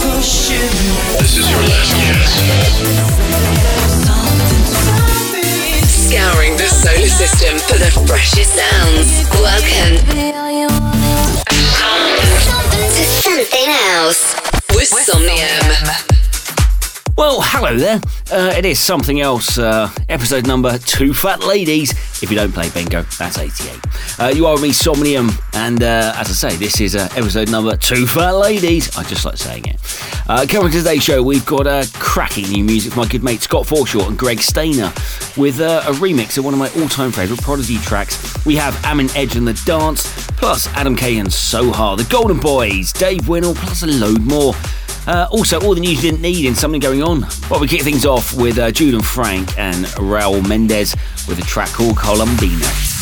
This is your last. Scouring the solar system for the freshest sounds. Welcome something else with Somnium. Well, hello there. Uh, it is something else. Uh, episode number two fat ladies. If you don't play bingo, that's 88. Uh, you are with me, Somnium, and uh, as I say, this is uh, episode number two fat ladies. I just like saying it. Uh, coming to today's show, we've got uh, cracking new music from my good mate Scott Forshaw and Greg Stainer with a remix of one of my all-time favourite Prodigy tracks. We have Amine Edge and the Dance, plus Adam Kay and Soha, the Golden Boys, Dave Winnell, plus a load more. Uh, also, all the news you didn't need in something going on. Well, we kick things off with uh, Jude and Frank and Raul Mendez with a track called Colombina.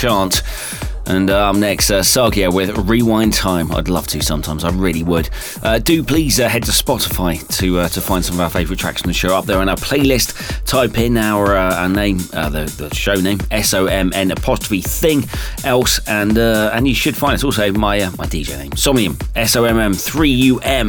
Chant. And uh, up next, uh, Sagia with Rewind Time. I'd love to sometimes, I really would. Uh, do please uh, head to Spotify to uh, to find some of our favourite tracks on the show up there in our playlist. Type in our, uh, our name, uh, the, the show name, S O M N apostrophe thing else, and and you should find us also my my DJ name, Somnium, S O M M 3 U M.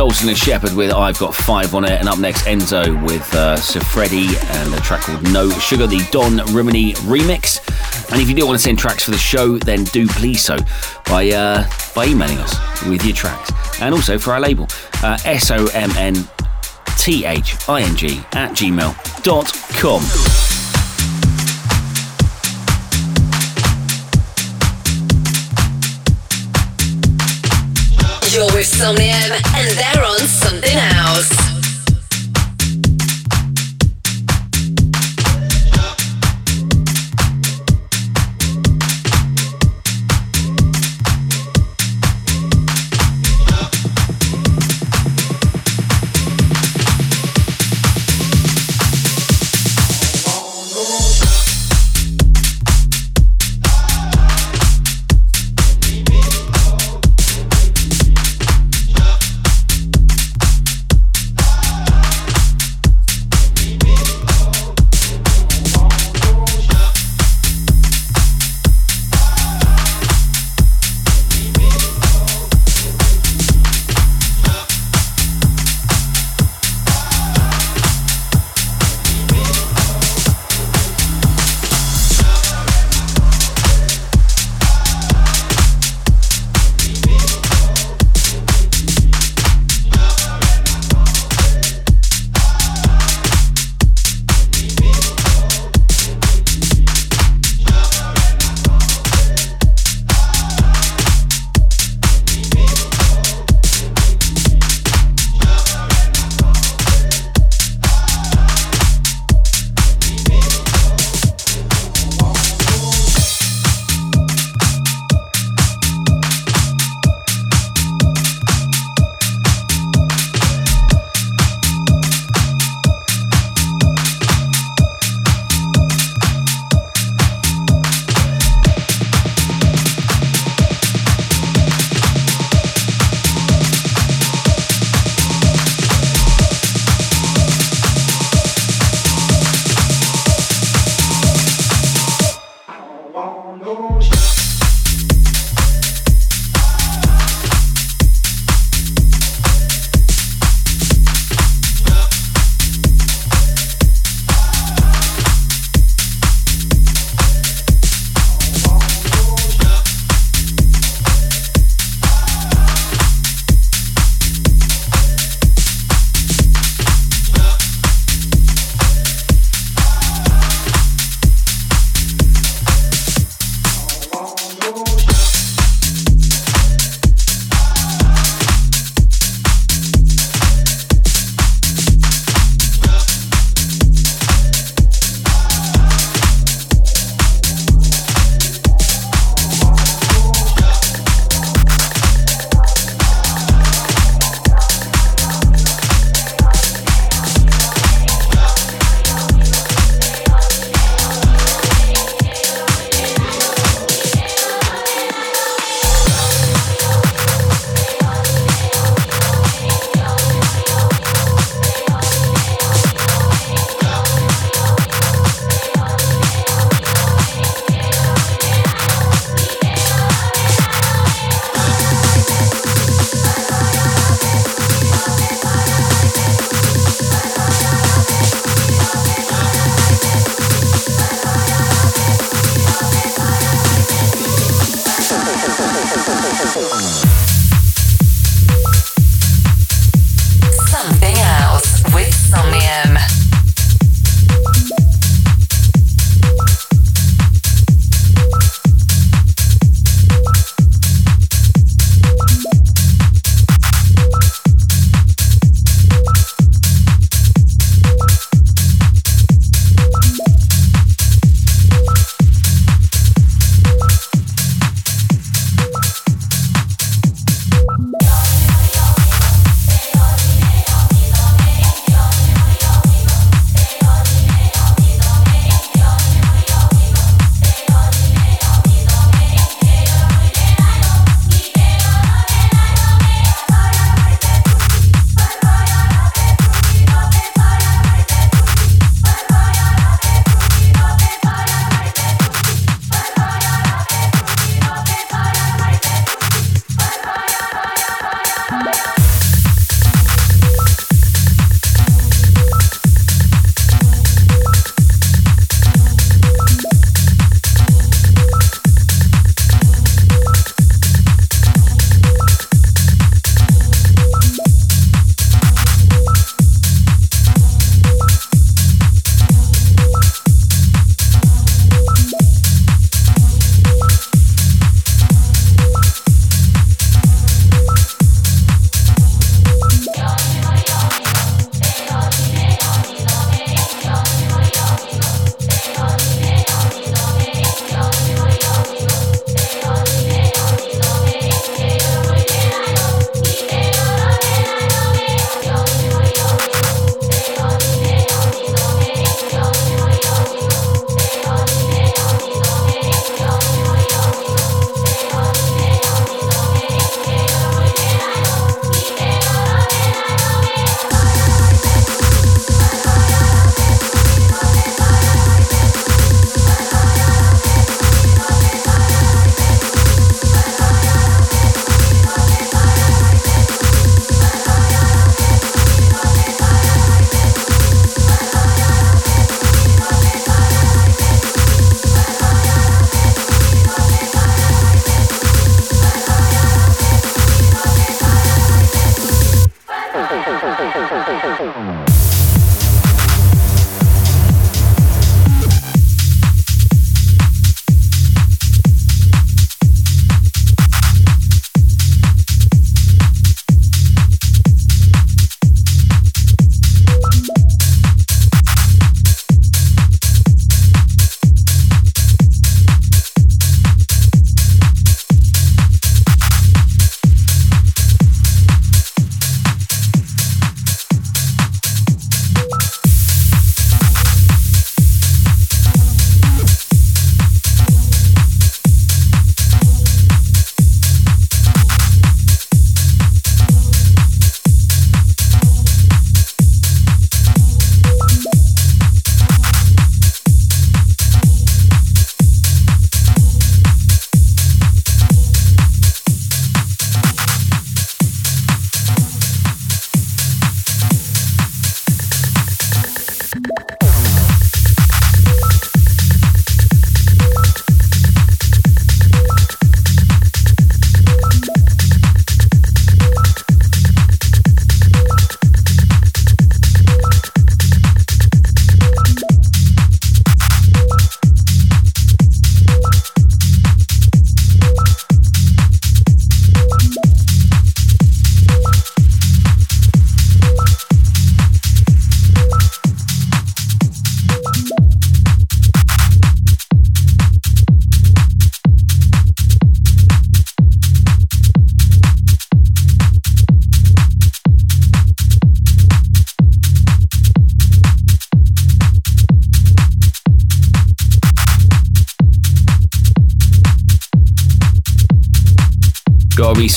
Solson and Shepherd with I've Got Five on it. And up next, Enzo with uh, Sir Freddy and a track called No Sugar, the Don Rimini remix. And if you do want to send tracks for the show, then do please so by, uh, by emailing us with your tracks. And also for our label, uh, S O M N T H I N G at gmail.com. You're with Somnium, and they're on something else.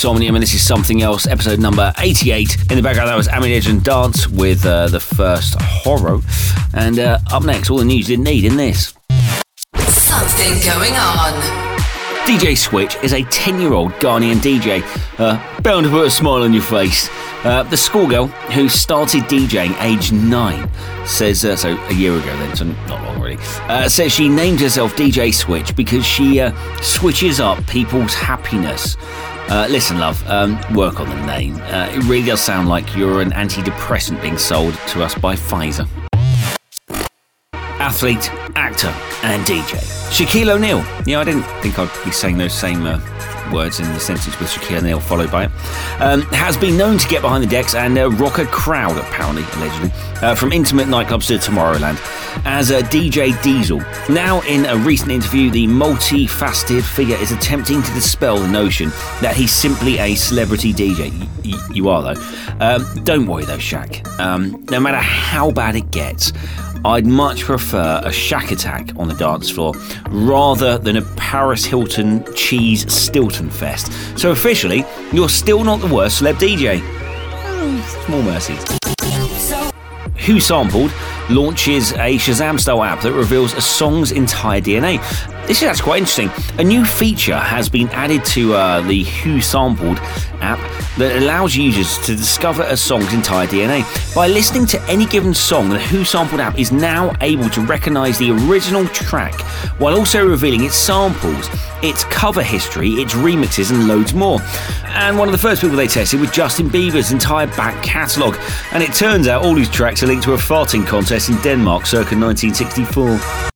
Me Somnium, and this is something else, episode number 88. In the background, that was and Dance with uh, the first horror. And uh, up next, all the news you didn't need in this. Something going on. DJ Switch is a 10 year old Ghanaian DJ, uh, bound to put a smile on your face. Uh, the schoolgirl who started DJing age 9 says, uh, so a year ago then, so not long really, uh, says she named herself DJ Switch because she uh, switches up people's happiness. Uh, listen, love, um, work on the name. Uh, it really does sound like you're an antidepressant being sold to us by Pfizer. Athlete, actor, and DJ. Shaquille O'Neal. Yeah, I didn't think I'd be saying those same uh, words in the sentence with Shaquille O'Neal followed by it. Um, has been known to get behind the decks and uh, rock a crowd, apparently, allegedly, uh, from intimate nightclubs to Tomorrowland, as a DJ Diesel. Now, in a recent interview, the multifaceted figure is attempting to dispel the notion that he's simply a celebrity DJ. Y- y- you are, though. Um, don't worry, though, Shaq. Um, no matter how bad it gets, I'd much prefer a Shaq attack on the dance floor rather than a Paris Hilton cheese Stilton fest. So officially, you're still not the worst celeb DJ. Small mercies. Who Sampled launches a Shazam style app that reveals a song's entire DNA. This is actually quite interesting. A new feature has been added to uh, the Who Sampled app that allows users to discover a song's entire DNA. By listening to any given song, the Who Sampled app is now able to recognize the original track while also revealing its samples, its cover history, its remixes, and loads more. And one of the first people they tested was Justin Bieber's entire back catalogue. And it turns out all his tracks are linked to a farting contest in Denmark circa 1964.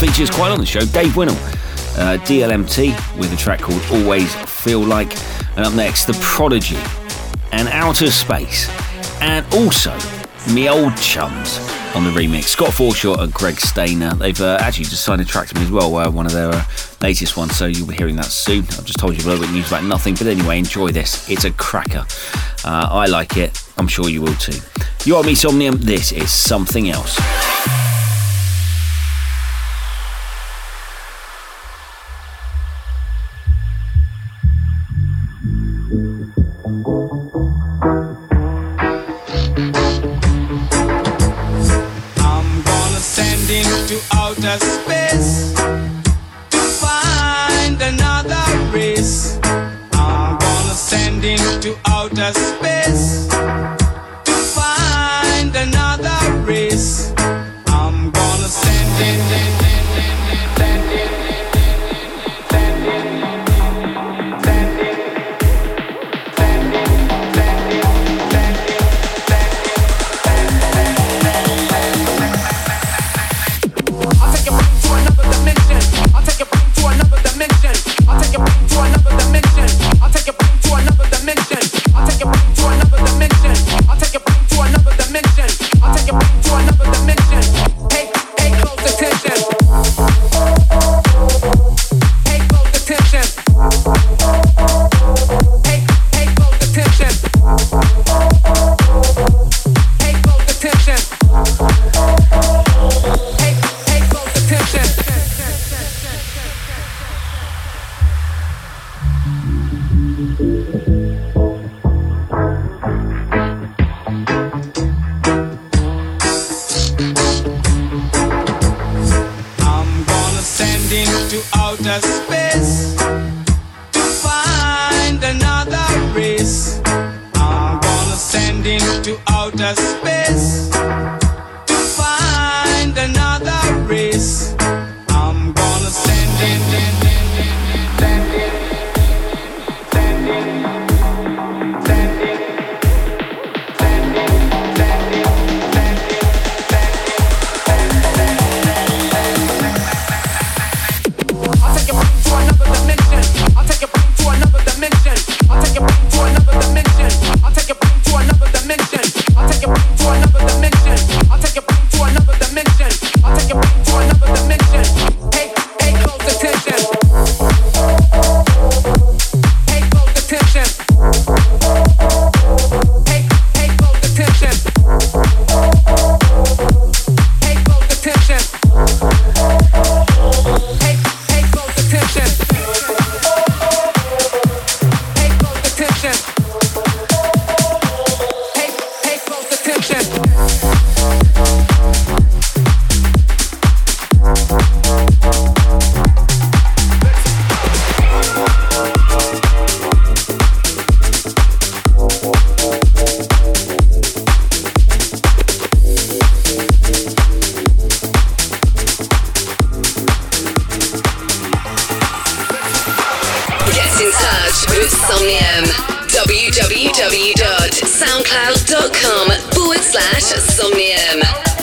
features quite on the show Dave Winnel, uh, DLMT, with a track called Always Feel Like. And up next, The Prodigy and Outer Space, and also Me Old Chums on the remix. Scott Forshaw and Greg Stainer. They've uh, actually just signed a track to me as well, uh, one of their uh, latest ones, so you'll be hearing that soon. I've just told you a little bit news about nothing, but anyway, enjoy this. It's a cracker. Uh, I like it. I'm sure you will too. You are me, Somnium. This is something else. facebook.com forward slash somnium.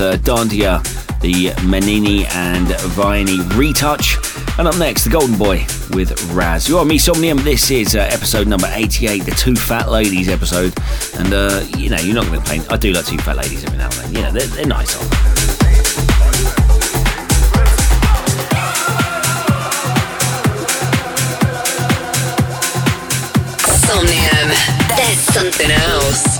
Uh, Dandia, the Menini and Viani retouch. And up next, the Golden Boy with Raz. You are me, Somnium. This is uh, episode number 88, the Two Fat Ladies episode. And, uh, you know, you're not going to complain. I do like Two Fat Ladies every now and then. You know, they're, they're nice. There's something else.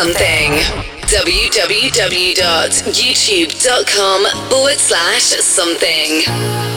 Something. www.youtube.com forward slash something.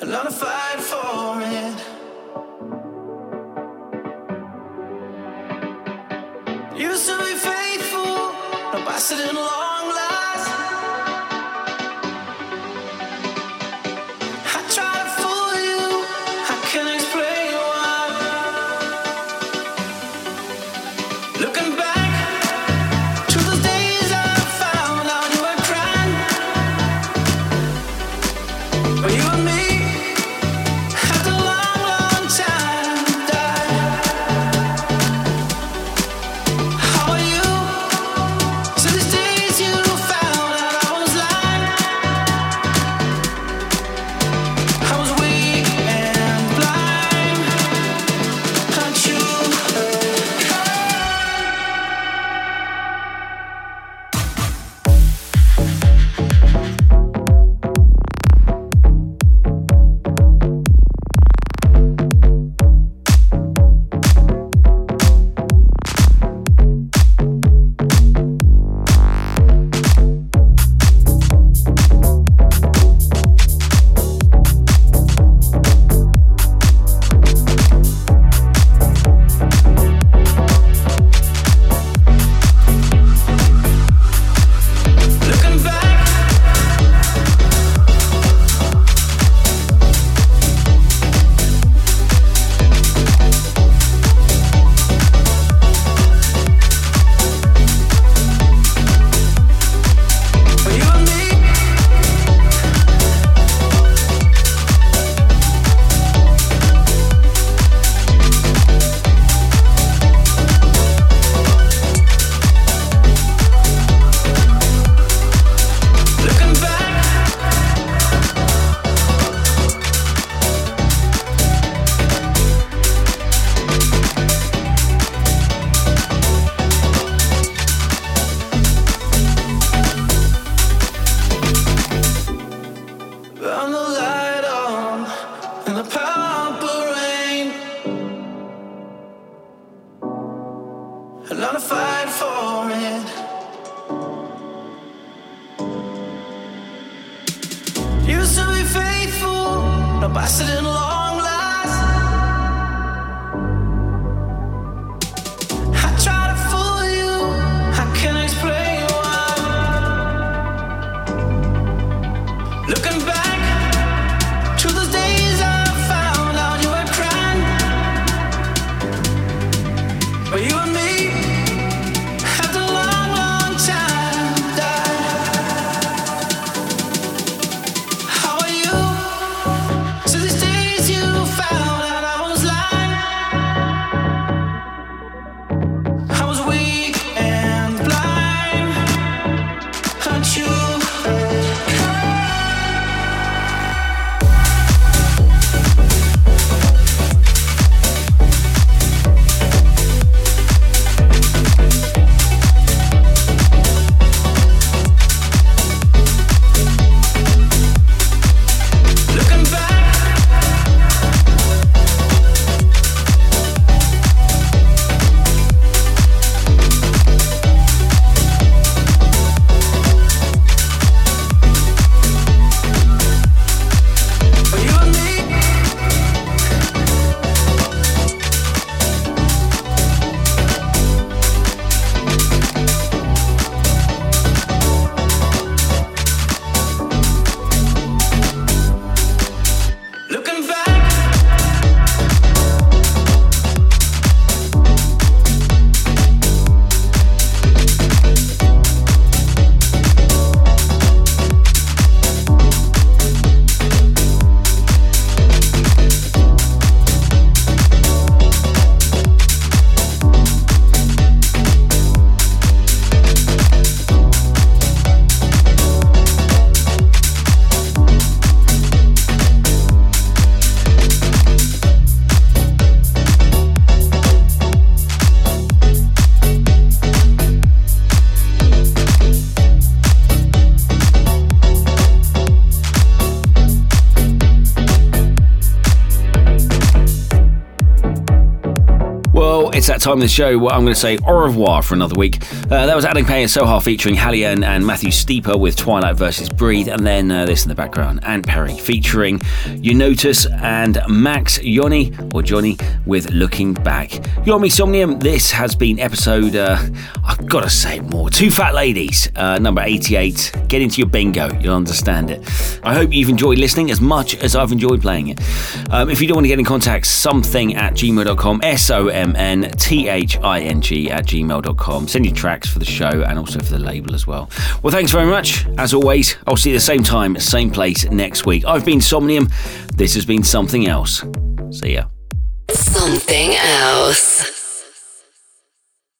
I'm gonna fight for it. Used to be faithful, now busted in love. Time of the show where I'm going to say au revoir for another week. Uh, that was Adam K and Soha featuring Haliene and Matthew Steeper with Twilight versus Breathe, and then uh, this in the background, Ant Perry featuring Notice and Max Yoni or Johnny with Looking Back. You're Somnium. This has been episode, uh, I've got to say more, Two Fat Ladies, uh, number 88. Get into your bingo, you'll understand it. I hope you've enjoyed listening as much as I've enjoyed playing it. Um, if you don't want to get in contact, something at gmail.com, S O M N T H I N G at gmail.com. Send your tracks for the show and also for the label as well. Well, thanks very much. As always, I'll see you the same time, same place next week. I've been Somnium. This has been something else. See ya. Something else.